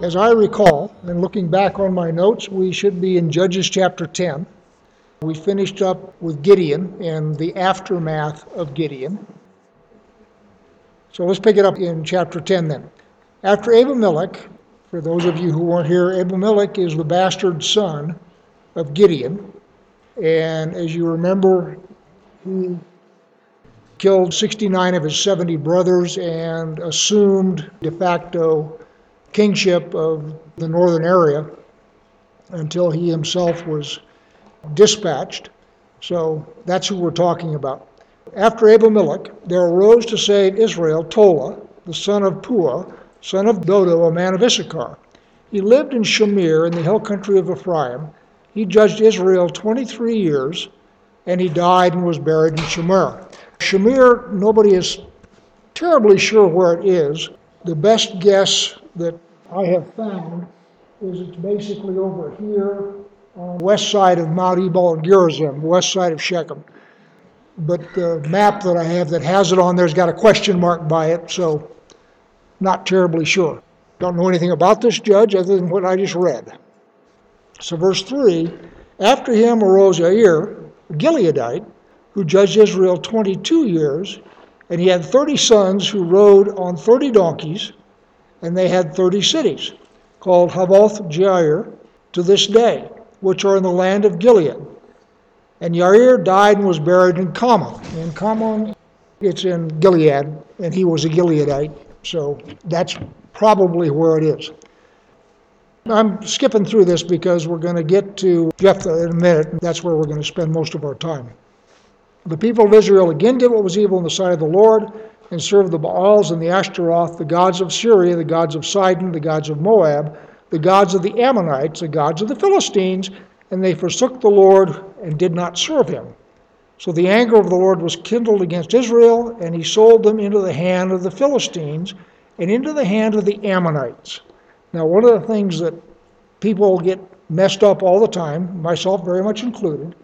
As I recall, and looking back on my notes, we should be in Judges chapter 10. We finished up with Gideon and the aftermath of Gideon. So let's pick it up in chapter 10 then. After Abimelech, for those of you who weren't here, Abimelech is the bastard son of Gideon. And as you remember, he killed 69 of his 70 brothers and assumed de facto kingship of the northern area until he himself was dispatched. So that's who we're talking about. After Abimelech, there arose to save Israel Tola, the son of Puah, son of Dodo, a man of Issachar. He lived in Shamir in the hill country of Ephraim. He judged Israel 23 years, and he died and was buried in Shamir. Shamir, nobody is terribly sure where it is. The best guess that I have found is it's basically over here on the west side of Mount Ebal and Gerizim, west side of Shechem. But the map that I have that has it on there's got a question mark by it, so not terribly sure. Don't know anything about this judge other than what I just read. So, verse 3 After him arose Yair, a Gileadite, who judged Israel 22 years, and he had 30 sons who rode on 30 donkeys, and they had 30 cities, called Havoth Jair, to this day, which are in the land of Gilead. And Yair died and was buried in Kamon. In Kamon, it's in Gilead, and he was a Gileadite, so that's probably where it is. I'm skipping through this because we're going to get to Jephthah in a minute, and that's where we're going to spend most of our time. The people of Israel again did what was evil in the sight of the Lord and served the Baals and the Ashtaroth, the gods of Syria, the gods of Sidon, the gods of Moab, the gods of the Ammonites, the gods of the Philistines, and they forsook the Lord and did not serve him. So the anger of the Lord was kindled against Israel, and he sold them into the hand of the Philistines and into the hand of the Ammonites. Now, one of the things that people get messed up all the time, myself very much included,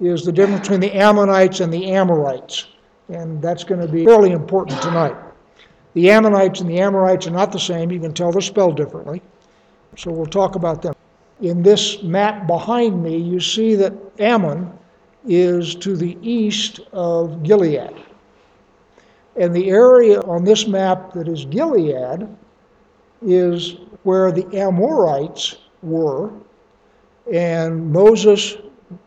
is the difference between the Ammonites and the Amorites. And that's going to be fairly important tonight. The Ammonites and the Amorites are not the same. You can tell they're spelled differently. So we'll talk about them. In this map behind me, you see that Ammon is to the east of Gilead. And the area on this map that is Gilead is where the Amorites were. And Moses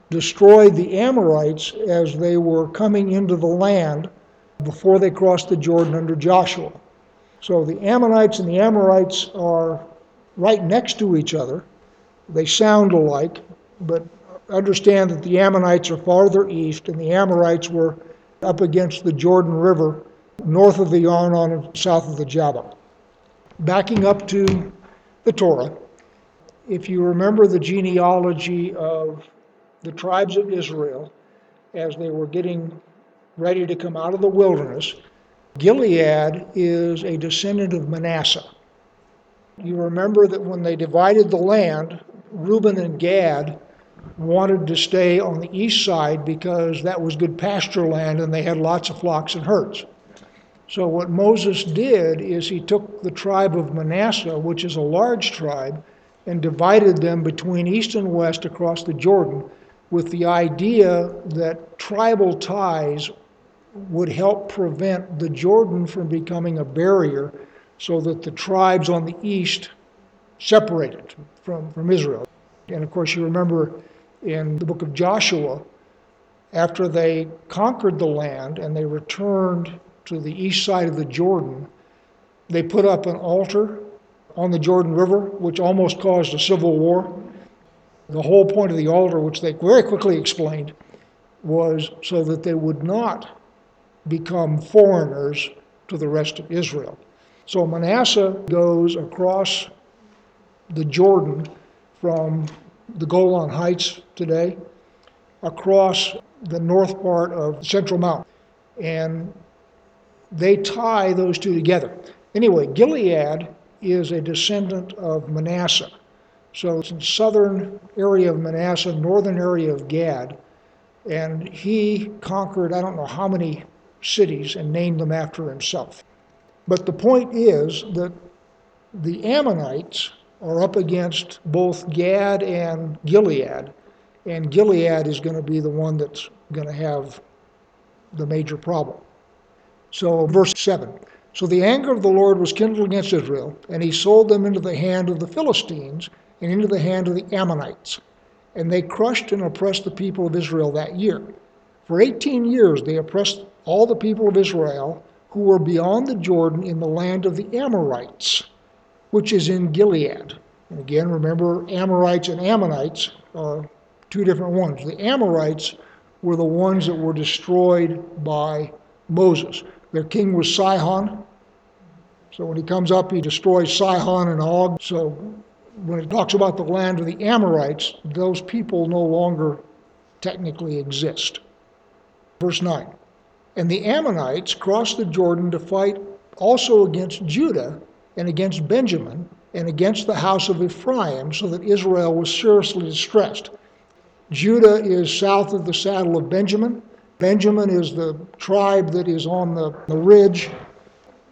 destroyed the Amorites as they were coming into the land before they crossed the Jordan under Joshua. So the Ammonites and the Amorites are right next to each other. They sound alike, but understand that the Ammonites are farther east and the Amorites were up against the Jordan River north of the Arnon and south of the Jabbok. Backing up to the Torah, if you remember the genealogy of the tribes of Israel as they were getting ready to come out of the wilderness, Gilead is a descendant of Manasseh. You remember that when they divided the land, Reuben and Gad wanted to stay on the east side because that was good pasture land and they had lots of flocks and herds. So, what Moses did is he took the tribe of Manasseh, which is a large tribe, and divided them between east and west across the Jordan with the idea that tribal ties would help prevent the Jordan from becoming a barrier so that the tribes on the east separated from, from Israel. And of course, you remember in the book of Joshua, after they conquered the land and they returned to the east side of the Jordan, they put up an altar on the Jordan River, which almost caused a civil war. The whole point of the altar, which they very quickly explained, was so that they would not become foreigners to the rest of Israel. So Manasseh goes across the Jordan from the Golan Heights today across the north part of Central Mount. And they tie those two together. Anyway, Gilead is a descendant of Manasseh. So it's in southern area of Manasseh, northern area of Gad. And he conquered I don't know how many cities and named them after himself. But the point is that the Ammonites are up against both Gad and Gilead, and Gilead is going to be the one that's going to have the major problem. So, verse 7 So the anger of the Lord was kindled against Israel, and he sold them into the hand of the Philistines and into the hand of the Ammonites. And they crushed and oppressed the people of Israel that year. For 18 years they oppressed all the people of Israel who were beyond the Jordan in the land of the Amorites, which is in Gilead. And again, remember, Amorites and Ammonites are two different ones. The Amorites were the ones that were destroyed by Moses. Their king was Sihon. So when he comes up, he destroys Sihon and Og. So when it talks about the land of the Amorites, those people no longer technically exist. Verse 9 And the Ammonites crossed the Jordan to fight also against Judah and against Benjamin and against the house of Ephraim, so that Israel was seriously distressed. Judah is south of the saddle of Benjamin. Benjamin is the tribe that is on the, the ridge.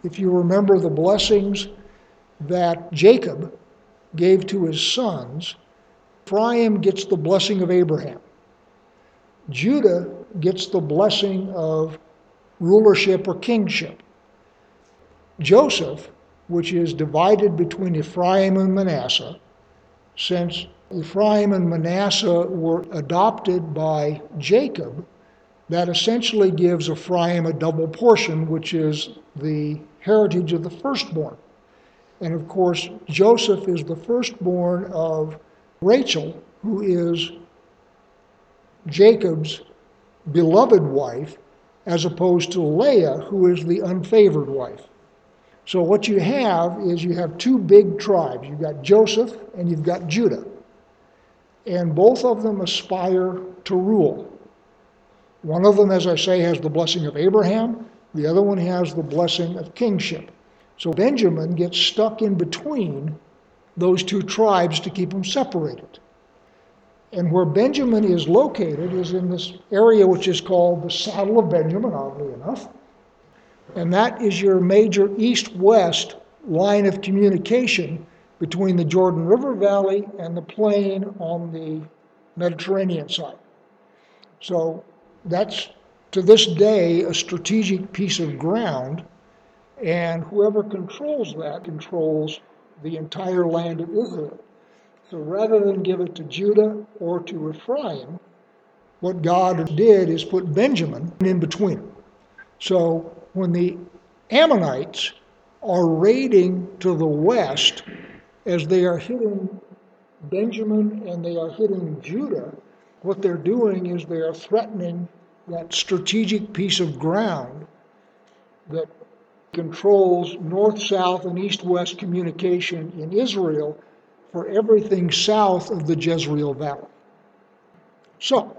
If you remember the blessings that Jacob gave to his sons, Ephraim gets the blessing of Abraham. Judah gets the blessing of rulership or kingship. Joseph, which is divided between Ephraim and Manasseh, since Ephraim and Manasseh were adopted by Jacob, that essentially gives Ephraim a double portion, which is the heritage of the firstborn. And of course, Joseph is the firstborn of Rachel, who is Jacob's beloved wife, as opposed to Leah, who is the unfavored wife. So what you have is you have two big tribes. You've got Joseph and you've got Judah. And both of them aspire to rule. One of them, as I say, has the blessing of Abraham. The other one has the blessing of kingship. So Benjamin gets stuck in between those two tribes to keep them separated. And where Benjamin is located is in this area which is called the Saddle of Benjamin, oddly enough. And that is your major east west line of communication between the Jordan River Valley and the plain on the Mediterranean side. So that's to this day a strategic piece of ground, and whoever controls that controls the entire land of Israel. So rather than give it to Judah or to Ephraim, what God did is put Benjamin in between. So when the Ammonites are raiding to the west, as they are hitting Benjamin and they are hitting Judah, what they're doing is they are threatening that strategic piece of ground that controls north south and east west communication in Israel for everything south of the Jezreel Valley. So,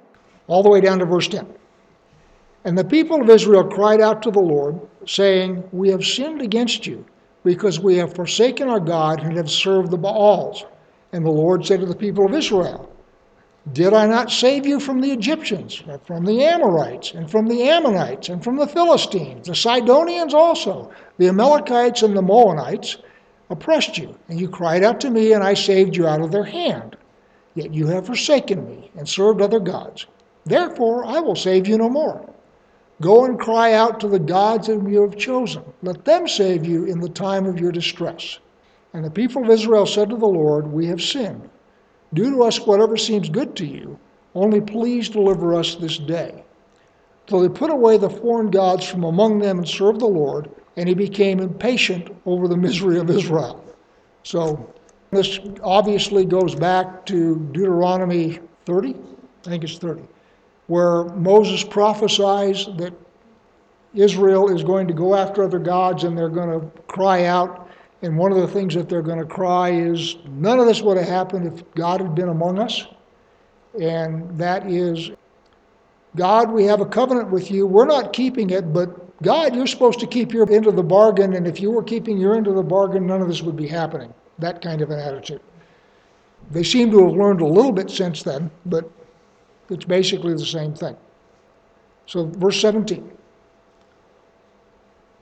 all the way down to verse 10. And the people of Israel cried out to the Lord, saying, We have sinned against you, because we have forsaken our God and have served the Baals. And the Lord said to the people of Israel, Did I not save you from the Egyptians, and from the Amorites, and from the Ammonites, and from the Philistines, the Sidonians also, the Amalekites, and the Moabites? oppressed you, and you cried out to me, and I saved you out of their hand. Yet you have forsaken me and served other gods. Therefore I will save you no more. Go and cry out to the gods whom you have chosen. Let them save you in the time of your distress. And the people of Israel said to the Lord, We have sinned. Do to us whatever seems good to you, only please deliver us this day. So they put away the foreign gods from among them and served the Lord, and he became impatient over the misery of Israel. So this obviously goes back to Deuteronomy 30, I think it's 30, where Moses prophesies that Israel is going to go after other gods and they're going to cry out. And one of the things that they're going to cry is, none of this would have happened if God had been among us. And that is, God, we have a covenant with you. We're not keeping it, but God, you're supposed to keep your end of the bargain, and if you were keeping your end of the bargain, none of this would be happening. That kind of an attitude. They seem to have learned a little bit since then, but it's basically the same thing. So, verse 17.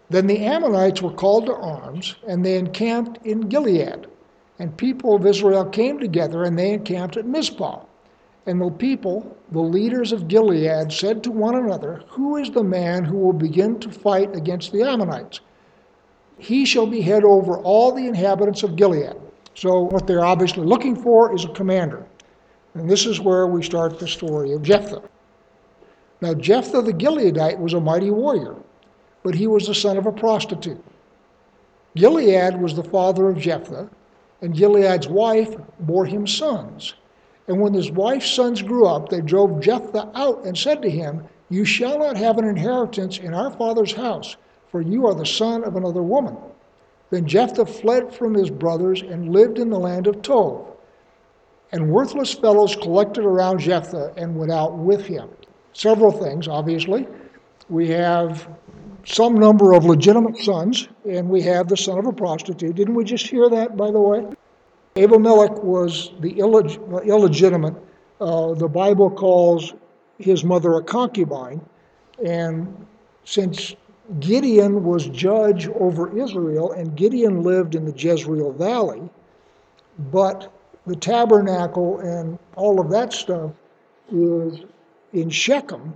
Then the Ammonites were called to arms, and they encamped in Gilead. And people of Israel came together and they encamped at Mizpah. And the people, the leaders of Gilead, said to one another, Who is the man who will begin to fight against the Ammonites? He shall be head over all the inhabitants of Gilead. So, what they're obviously looking for is a commander. And this is where we start the story of Jephthah. Now, Jephthah the Gileadite was a mighty warrior, but he was the son of a prostitute. Gilead was the father of Jephthah, and Gilead's wife bore him sons. And when his wife's sons grew up, they drove Jephthah out and said to him, You shall not have an inheritance in our father's house, for you are the son of another woman. Then Jephthah fled from his brothers and lived in the land of Tob. And worthless fellows collected around Jephthah and went out with him. Several things, obviously. We have some number of legitimate sons, and we have the son of a prostitute. Didn't we just hear that, by the way? Abimelech was the illeg- illegitimate. Uh, the Bible calls his mother a concubine, and since Gideon was judge over Israel, and Gideon lived in the Jezreel Valley, but the tabernacle and all of that stuff is in Shechem.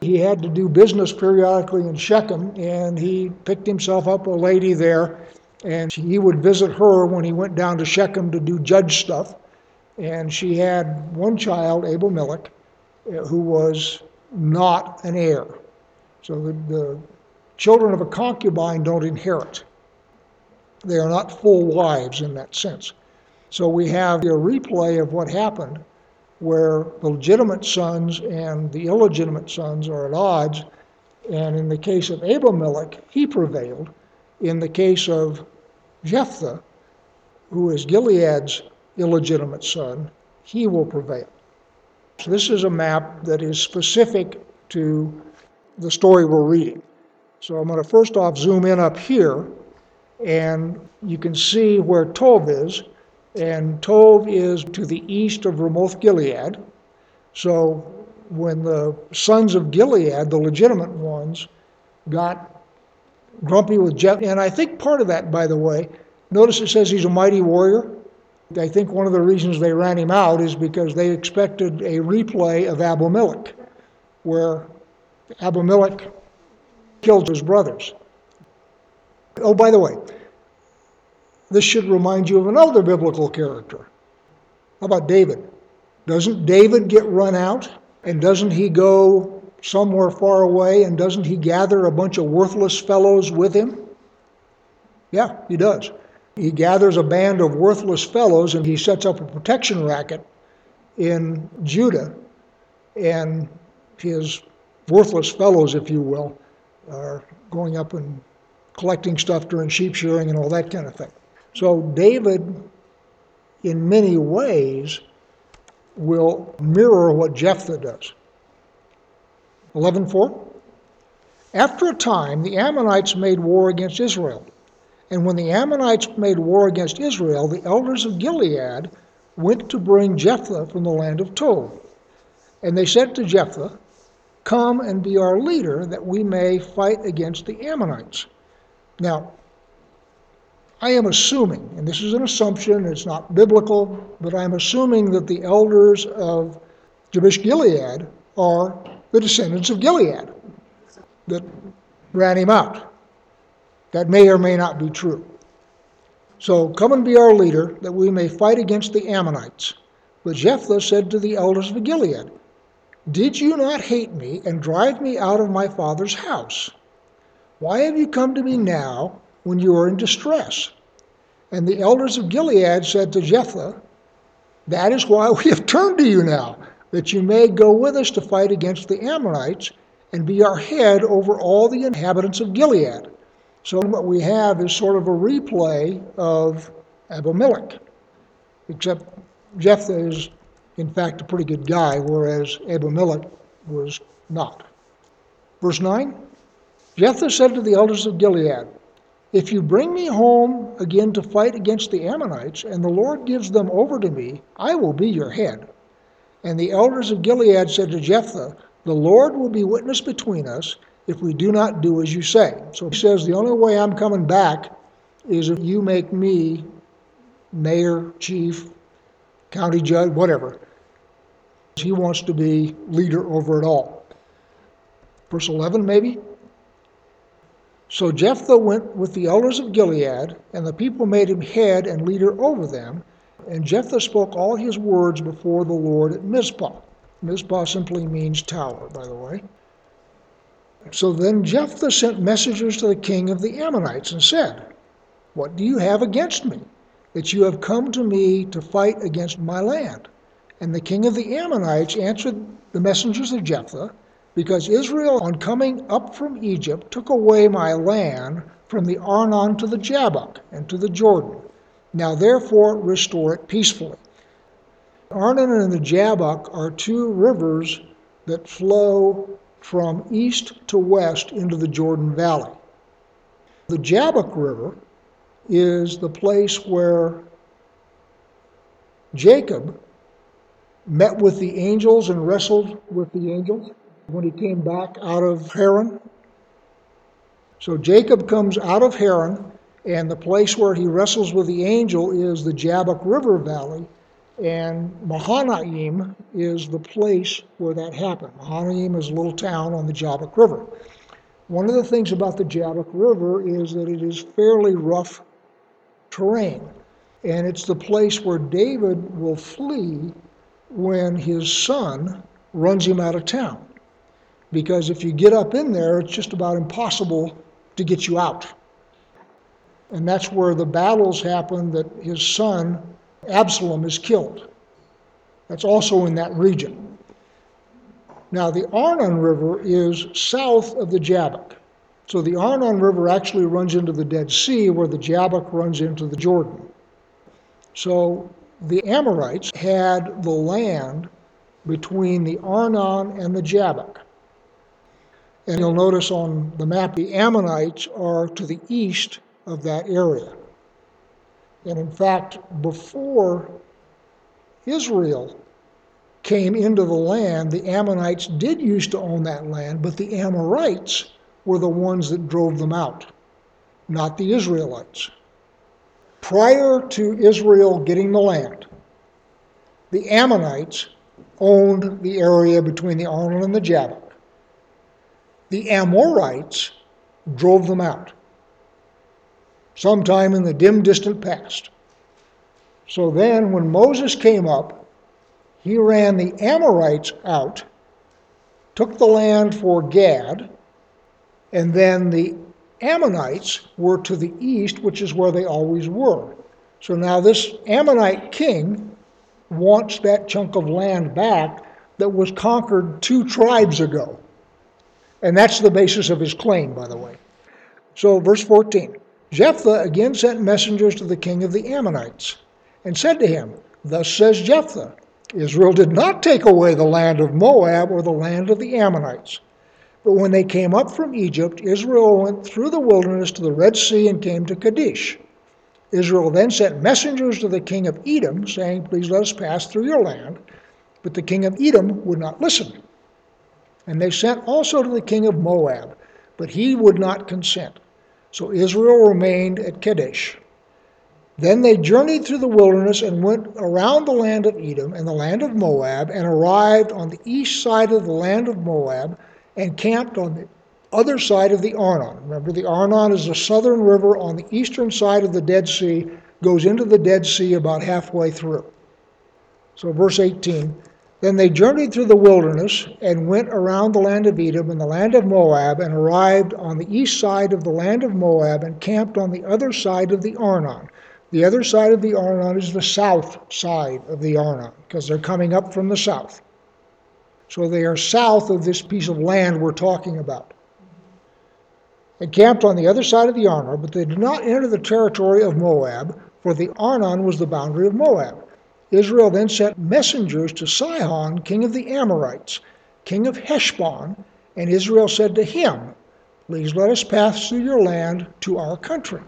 He had to do business periodically in Shechem, and he picked himself up a lady there, and he would visit her when he went down to Shechem to do judge stuff. And she had one child, Abimelech, eh, who was not an heir. So the, the children of a concubine don't inherit. They are not full wives in that sense. So we have a replay of what happened where the legitimate sons and the illegitimate sons are at odds. And in the case of Abimelech, he prevailed. In the case of Jephthah, who is Gilead's illegitimate son, he will prevail. So this is a map that is specific to the story we're reading. So I'm going to first off zoom in up here, and you can see where Tov is. And Tov is to the east of Ramoth Gilead. So when the sons of Gilead, the legitimate ones, got grumpy with Jephthah, and I think part of that, by the way, notice it says he's a mighty warrior. I think one of the reasons they ran him out is because they expected a replay of Abimelech, where Abimelech killed his brothers. Oh, by the way, this should remind you of another biblical character. How about David? Doesn't David get run out? And doesn't he go somewhere far away? And doesn't he gather a bunch of worthless fellows with him? Yeah, he does. He gathers a band of worthless fellows and he sets up a protection racket in Judah. And his worthless fellows, if you will, are going up and collecting stuff during sheep shearing and all that kind of thing. So David, in many ways, will mirror what Jephthah does. 11.4 After a time, the Ammonites made war against Israel. And when the Ammonites made war against Israel, the elders of Gilead went to bring Jephthah from the land of Tob. And they said to Jephthah, Come and be our leader, that we may fight against the Ammonites. Now, I am assuming, and this is an assumption, it's not biblical, but I'm assuming that the elders of Jabesh Gilead are the descendants of Gilead that ran him out. That may or may not be true. So come and be our leader, that we may fight against the Ammonites. But Jephthah said to the elders of Gilead, Did you not hate me and drive me out of my father's house? Why have you come to me now when you are in distress? And the elders of Gilead said to Jephthah, That is why we have turned to you now, that you may go with us to fight against the Ammonites and be our head over all the inhabitants of Gilead. So what we have is sort of a replay of Abimelech, except Jephthah is, in fact, a pretty good guy, whereas Abimelech was not. Verse 9 Jephthah said to the elders of Gilead, If you bring me home again to fight against the Ammonites, and the Lord gives them over to me, I will be your head. And the elders of Gilead said to Jephthah, The Lord will be witness between us if we do not do as you say. So he says, The only way I'm coming back is if you make me mayor, chief, county judge, whatever. He wants to be leader over it all. Verse 11, maybe? So Jephthah went with the elders of Gilead, and the people made him head and leader over them. And Jephthah spoke all his words before the Lord at Mizpah. Mizpah simply means tower, by the way. So then Jephthah sent messengers to the king of the Ammonites and said, What do you have against me, that you have come to me to fight against my land? And the king of the Ammonites answered the messengers of Jephthah, Because Israel, on coming up from Egypt, took away my land from the Arnon to the Jabbok and to the Jordan. Now therefore restore it peacefully. Arnon and the Jabbok are two rivers that flow from east to west into the Jordan Valley. The Jabbok River is the place where Jacob met with the angels and wrestled with the angels when he came back out of Haran. So Jacob comes out of Haran, and the place where he wrestles with the angel is the Jabbok River Valley, and Mahanaim is the place where that happened. Mahanaim is a little town on the Jabbok River. One of the things about the Jabbok River is that it is fairly rough terrain, and it's the place where David will flee when his son runs him out of town. Because if you get up in there, it's just about impossible to get you out. And that's where the battles happen that his son Absalom is killed. That's also in that region. Now, the Arnon River is south of the Jabbok. So the Arnon River actually runs into the Dead Sea, where the Jabbok runs into the Jordan. So the Amorites had the land between the Arnon and the Jabbok. And you'll notice on the map, the Ammonites are to the east of that area. And in fact, before Israel came into the land, the Ammonites did used to own that land, but the Amorites were the ones that drove them out, not the Israelites. Prior to Israel getting the land, the Ammonites owned the area between the Arnon and the Jabbok. The Amorites drove them out sometime in the dim, distant past. So then, when Moses came up, he ran the Amorites out, took the land for Gad, and then the Ammonites were to the east, which is where they always were. So now this Ammonite king wants that chunk of land back that was conquered two tribes ago. And that's the basis of his claim, by the way. So, verse 14. Jephthah again sent messengers to the king of the Ammonites and said to him, Thus says Jephthah, Israel did not take away the land of Moab or the land of the Ammonites. But when they came up from Egypt, Israel went through the wilderness to the Red Sea and came to Kadesh. Israel then sent messengers to the king of Edom, saying, Please let us pass through your land. But the king of Edom would not listen. And they sent also to the king of Moab, but he would not consent. So Israel remained at Kadesh. Then they journeyed through the wilderness and went around the land of Edom and the land of Moab and arrived on the east side of the land of Moab and camped on the other side of the Arnon. Remember, the Arnon is a southern river on the eastern side of the Dead Sea, goes into the Dead Sea about halfway through. So, verse 18 then they journeyed through the wilderness and went around the land of Edom and the land of Moab and arrived on the east side of the land of Moab and camped on the other side of the Arnon. The other side of the Arnon is the south side of the Arnon because they're coming up from the south. So they are south of this piece of land we're talking about. They camped on the other side of the Arnon, but they did not enter the territory of Moab, for the Arnon was the boundary of Moab. Israel then sent messengers to Sihon, king of the Amorites, king of Heshbon, and Israel said to him, Please let us pass through your land to our country.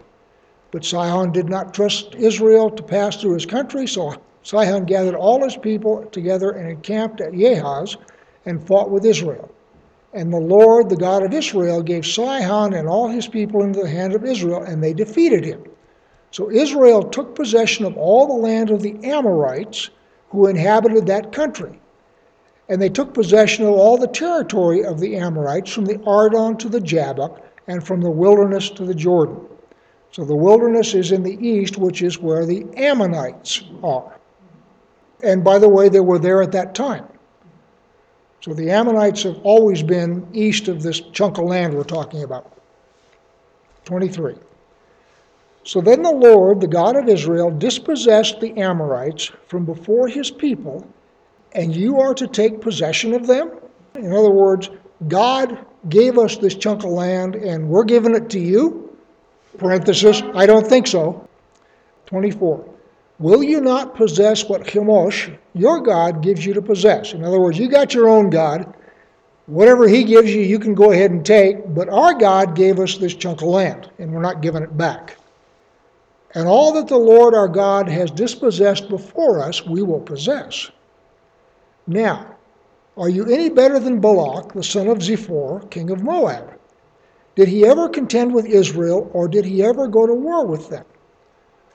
But Sihon did not trust Israel to pass through his country, so Sihon gathered all his people together and encamped at Yahaz and fought with Israel. And the Lord, the God of Israel, gave Sihon and all his people into the hand of Israel, and they defeated him. So Israel took possession of all the land of the Amorites who inhabited that country. And they took possession of all the territory of the Amorites from the Arnon to the Jabbok and from the wilderness to the Jordan. So the wilderness is in the east, which is where the Ammonites are. And by the way, they were there at that time. So the Ammonites have always been east of this chunk of land we're talking about. 23. So then the Lord, the God of Israel, dispossessed the Amorites from before his people, and you are to take possession of them? In other words, God gave us this chunk of land and we're giving it to you? Parenthesis, I don't think so. 24. Will you not possess what Chemosh, your God, gives you to possess? In other words, you got your own God. Whatever he gives you, you can go ahead and take, but our God gave us this chunk of land, and we're not giving it back. And all that the Lord our God has dispossessed before us, we will possess. Now, are you any better than Balak, the son of Zippor, king of Moab? Did he ever contend with Israel, or did he ever go to war with them?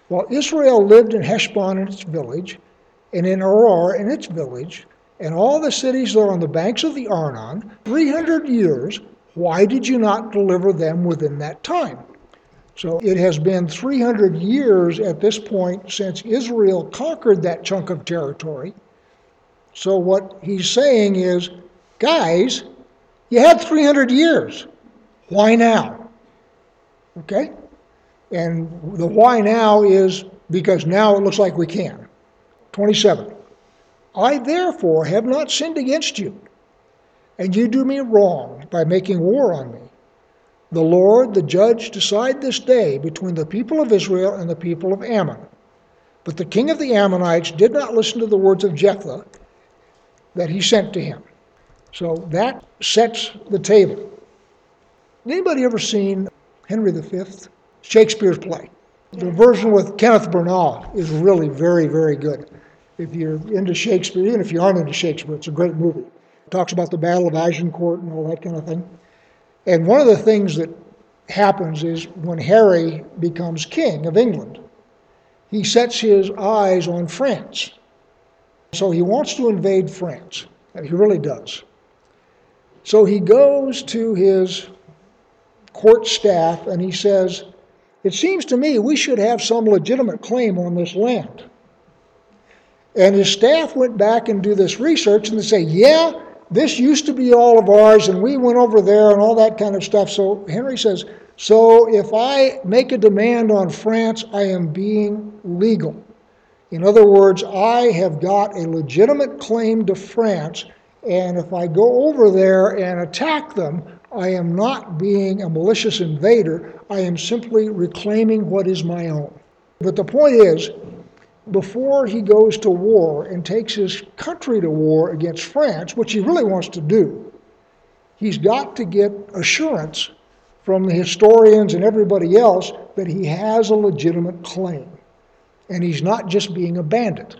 While Israel lived in Heshbon and its village, and in Aroer and its village, and all the cities that are on the banks of the Arnon, 300 years, why did you not deliver them within that time? So it has been 300 years at this point since Israel conquered that chunk of territory. So what he's saying is, guys, you had 300 years. Why now? Okay? And the why now is because now it looks like we can. 27. I therefore have not sinned against you, and you do me wrong by making war on me. The Lord, the judge, decide this day between the people of Israel and the people of Ammon. But the king of the Ammonites did not listen to the words of Jephthah that he sent to him. So that sets the table. Anybody ever seen Henry V? Shakespeare's play. The version with Kenneth Branagh is really very, very good. If you're into Shakespeare, even if you aren't into Shakespeare, it's a great movie. It talks about the Battle of Agincourt and all that kind of thing. And one of the things that happens is when Harry becomes king of England, he sets his eyes on France. So he wants to invade France. And he really does. So he goes to his court staff and he says, It seems to me we should have some legitimate claim on this land. And his staff went back and do this research and they say, Yeah, this used to be all of ours, and we went over there and all that kind of stuff. So Henry says, so if I make a demand on France, I am being legal. In other words, I have got a legitimate claim to France, and if I go over there and attack them, I am not being a malicious invader. I am simply reclaiming what is my own. But the point is, before he goes to war and takes his country to war against France, which he really wants to do, he's got to get assurance from the historians and everybody else that he has a legitimate claim. And he's not just being a bandit.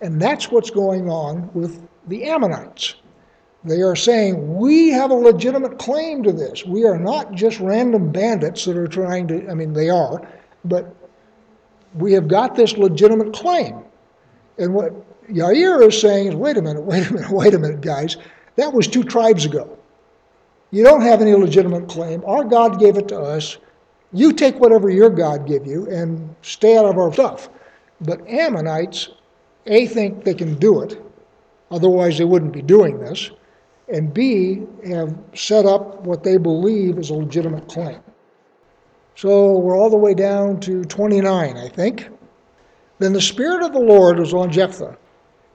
And that's what's going on with the Ammonites. They are saying, we have a legitimate claim to this. We are not just random bandits that are trying to, I mean, they are, but we have got this legitimate claim. And what Yair is saying is, wait a minute, wait a minute, wait a minute, guys. That was two tribes ago. You don't have any legitimate claim. Our God gave it to us. You take whatever your God give you and stay out of our stuff. But Ammonites, A, think they can do it, otherwise they wouldn't be doing this, and B, have set up what they believe is a legitimate claim. So we're all the way down to 29, I think. Then the Spirit of the Lord was on Jephthah,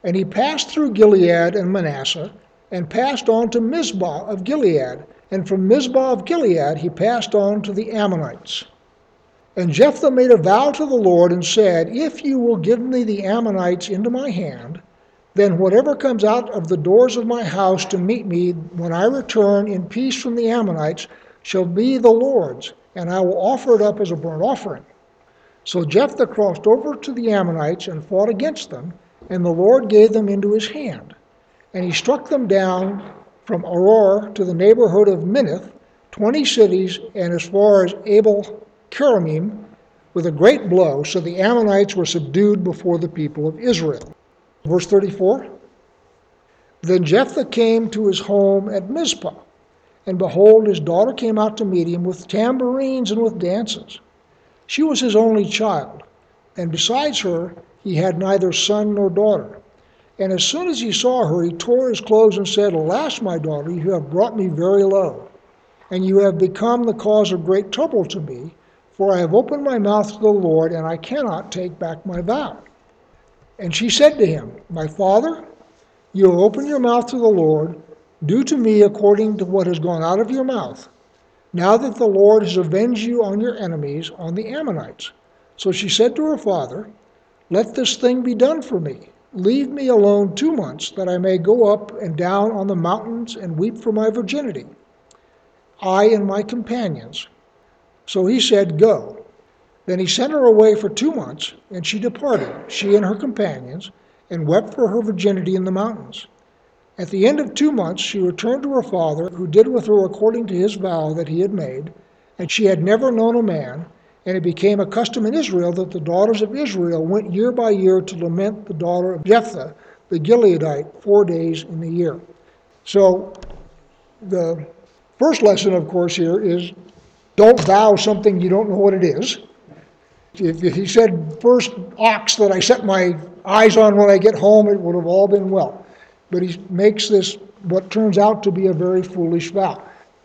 and he passed through Gilead and Manasseh, and passed on to Mizpah of Gilead, and from Mizpah of Gilead he passed on to the Ammonites. And Jephthah made a vow to the Lord and said, If you will give me the Ammonites into my hand, then whatever comes out of the doors of my house to meet me when I return in peace from the Ammonites shall be the Lord's and I will offer it up as a burnt offering. So Jephthah crossed over to the Ammonites and fought against them, and the Lord gave them into his hand. And he struck them down from Aroer to the neighborhood of Minnith, twenty cities, and as far as Abel Keramim, with a great blow, so the Ammonites were subdued before the people of Israel. Verse 34 Then Jephthah came to his home at Mizpah, and behold, his daughter came out to meet him with tambourines and with dances. She was his only child, and besides her, he had neither son nor daughter. And as soon as he saw her, he tore his clothes and said, Alas, my daughter, you have brought me very low, and you have become the cause of great trouble to me, for I have opened my mouth to the Lord, and I cannot take back my vow. And she said to him, My father, you have opened your mouth to the Lord. Do to me according to what has gone out of your mouth, now that the Lord has avenged you on your enemies, on the Ammonites. So she said to her father, Let this thing be done for me. Leave me alone two months, that I may go up and down on the mountains and weep for my virginity, I and my companions. So he said, Go. Then he sent her away for two months, and she departed, she and her companions, and wept for her virginity in the mountains. At the end of two months, she returned to her father, who did with her according to his vow that he had made, and she had never known a man, and it became a custom in Israel that the daughters of Israel went year by year to lament the daughter of Jephthah, the Gileadite, four days in the year. So, the first lesson, of course, here is don't vow something you don't know what it is. If he said, first ox that I set my eyes on when I get home, it would have all been well. But he makes this what turns out to be a very foolish vow.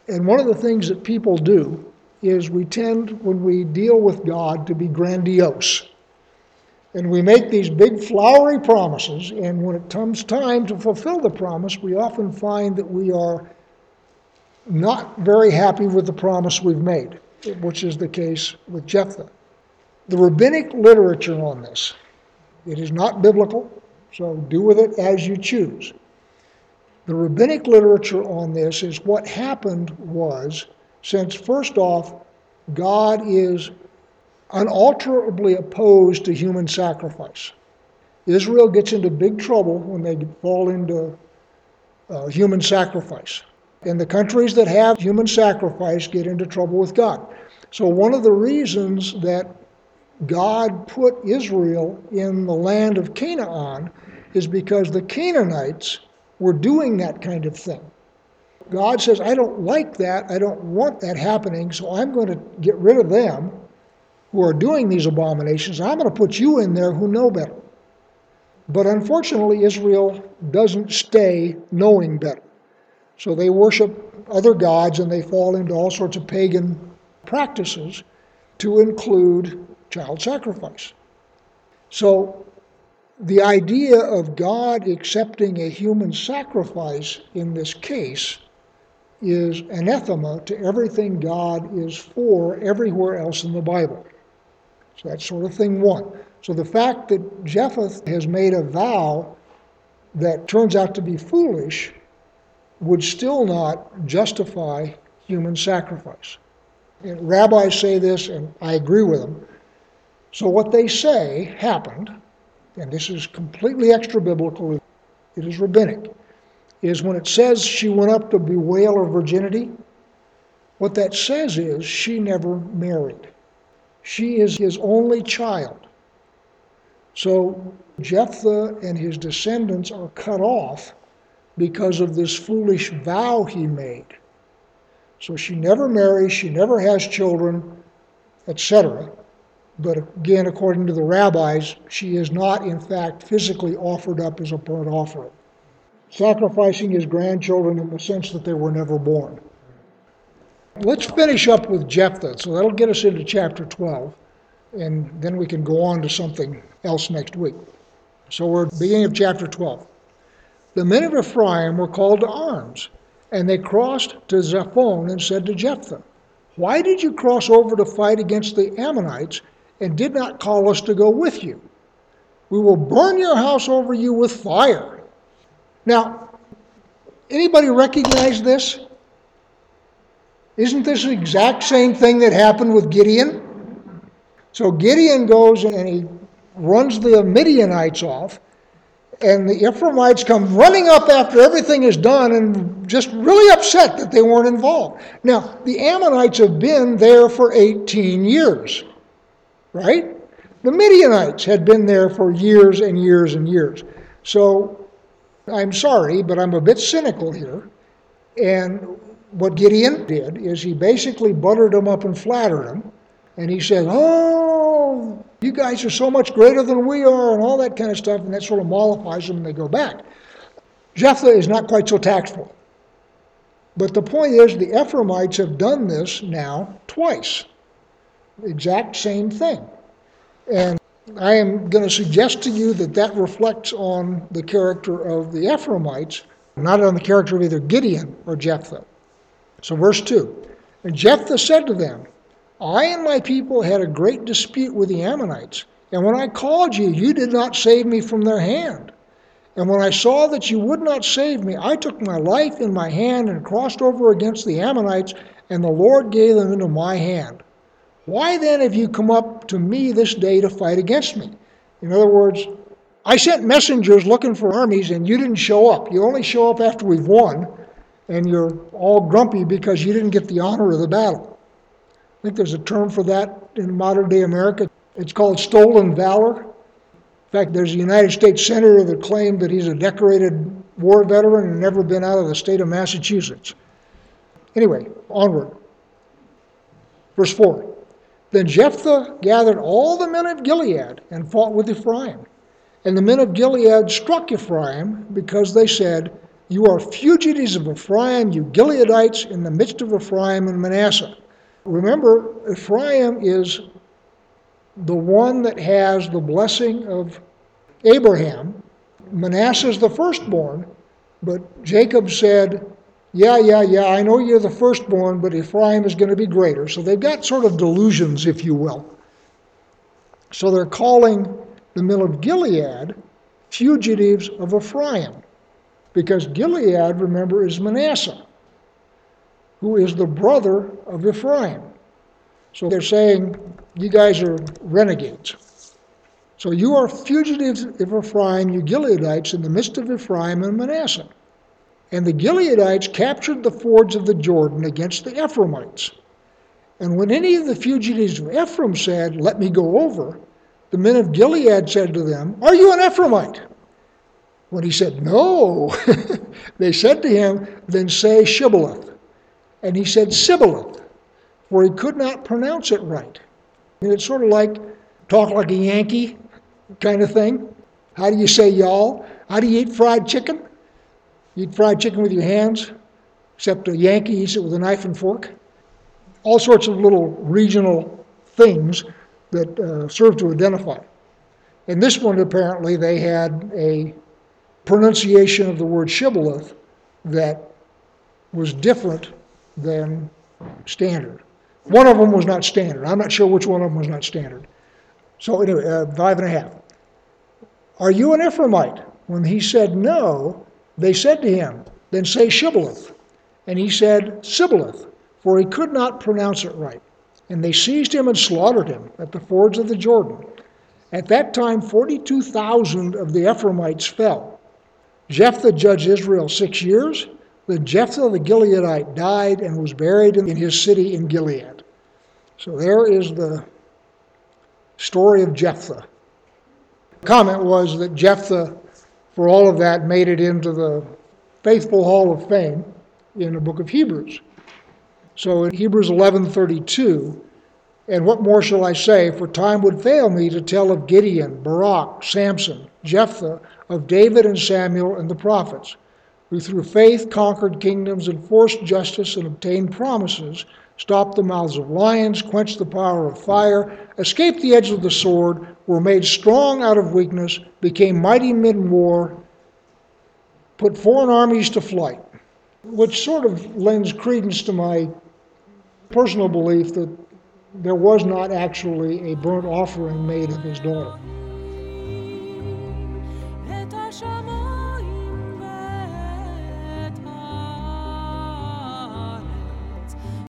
And one of the things that people do is we tend, when we deal with God, to be grandiose. And we make these big flowery promises, and when it comes time to fulfill the promise, we often find that we are not very happy with the promise we've made, which is the case with Jephthah. The rabbinic literature on this, it is not biblical, so do with it as you choose. The rabbinic literature on this is what happened was since, first off, God is unalterably opposed to human sacrifice. Israel gets into big trouble when they fall into uh, human sacrifice. And the countries that have human sacrifice get into trouble with God. So, one of the reasons that God put Israel in the land of Canaan is because the Canaanites were doing that kind of thing. God says, I don't like that. I don't want that happening, so I'm going to get rid of them who are doing these abominations. I'm going to put you in there who know better. But unfortunately, Israel doesn't stay knowing better. So they worship other gods and they fall into all sorts of pagan practices to include child sacrifice. So the idea of God accepting a human sacrifice in this case is anathema to everything God is for everywhere else in the Bible. So that's sort of thing one. So the fact that Jephthah has made a vow that turns out to be foolish would still not justify human sacrifice. And rabbis say this, and I agree with them. So what they say happened, and this is completely extra biblical, it is rabbinic is when it says she went up to bewail her virginity, what that says is she never married. She is his only child. So Jephthah and his descendants are cut off because of this foolish vow he made. So she never marries, she never has children, etc. But again, according to the rabbis, she is not, in fact, physically offered up as a burnt offering sacrificing his grandchildren in the sense that they were never born. Let's finish up with Jephthah. So that'll get us into chapter 12, and then we can go on to something else next week. So we're beginning of chapter 12. The men of Ephraim were called to arms, and they crossed to Zaphon and said to Jephthah, Why did you cross over to fight against the Ammonites and did not call us to go with you? We will burn your house over you with fire. Now, anybody recognize this? Isn't this the exact same thing that happened with Gideon? So Gideon goes and he runs the Midianites off, and the Ephraimites come running up after everything is done and just really upset that they weren't involved. Now, the Ammonites have been there for 18 years. Right? The Midianites had been there for years and years and years. So I'm sorry, but I'm a bit cynical here. And what Gideon did is he basically buttered them up and flattered them. And he said, Oh, you guys are so much greater than we are, and all that kind of stuff. And that sort of mollifies them and they go back. Jephthah is not quite so tactful. But the point is, the Ephraimites have done this now twice. Exact same thing. And I am going to suggest to you that that reflects on the character of the Ephraimites, not on the character of either Gideon or Jephthah. So, verse 2 And Jephthah said to them, I and my people had a great dispute with the Ammonites, and when I called you, you did not save me from their hand. And when I saw that you would not save me, I took my life in my hand and crossed over against the Ammonites, and the Lord gave them into my hand. Why then have you come up to me this day to fight against me? In other words, I sent messengers looking for armies, and you didn't show up. You only show up after we've won, and you're all grumpy because you didn't get the honor of the battle. I think there's a term for that in modern day America. It's called stolen valor. In fact, there's a United States Senator that claimed that he's a decorated war veteran and never been out of the state of Massachusetts. Anyway, onward. Verse 4 Then Jephthah gathered all the men of Gilead and fought with Ephraim. And the men of Gilead struck Ephraim because they said, You are fugitives of Ephraim, you Gileadites, in the midst of Ephraim and Manasseh. Remember, Ephraim is the one that has the blessing of Abraham. Manasseh is the firstborn, but Jacob said, Yeah, yeah, yeah, I know you're the firstborn, but Ephraim is going to be greater. So they've got sort of delusions, if you will. So they're calling the men of Gilead fugitives of Ephraim, because Gilead, remember, is Manasseh, who is the brother of Ephraim. So they're saying, You guys are renegades. So you are fugitives of Ephraim, you Gileadites, in the midst of Ephraim and Manasseh. And the Gileadites captured the fords of the Jordan against the Ephraimites. And when any of the fugitives of Ephraim said, Let me go over, the men of Gilead said to them, Are you an Ephraimite? When he said, No, they said to him, Then say Shibboleth. And he said, Sibboleth where he could not pronounce it right. And it's sort of like talk like a Yankee kind of thing. How do you say y'all? How do you eat fried chicken? You eat fried chicken with your hands, except a Yankee eats it with a knife and fork. All sorts of little regional things that uh, serve to identify. In this one, apparently, they had a pronunciation of the word shibboleth that was different than standard. One of them was not standard. I'm not sure which one of them was not standard. So anyway, uh, five and a half. Are you an Ephraimite? When he said no, they said to him, Then say Shibboleth. And he said Sibboleth, for he could not pronounce it right. And they seized him and slaughtered him at the fords of the Jordan. At that time, 42,000 of the Ephraimites fell. Jephthah judged Israel six years. Then Jephthah the Gileadite died and was buried in his city in Gilead. So there is the story of Jephthah. The comment was that Jephthah, for all of that, made it into the Faithful Hall of Fame in the book of Hebrews. So in Hebrews 11:32, and what more shall I say? For time would fail me to tell of Gideon, Barak, Samson, Jephthah, of David and Samuel and the prophets who through faith conquered kingdoms, enforced justice, and obtained promises, stopped the mouths of lions, quenched the power of fire, escaped the edge of the sword, were made strong out of weakness, became mighty men in war, put foreign armies to flight, which sort of lends credence to my personal belief that there was not actually a burnt offering made of his daughter.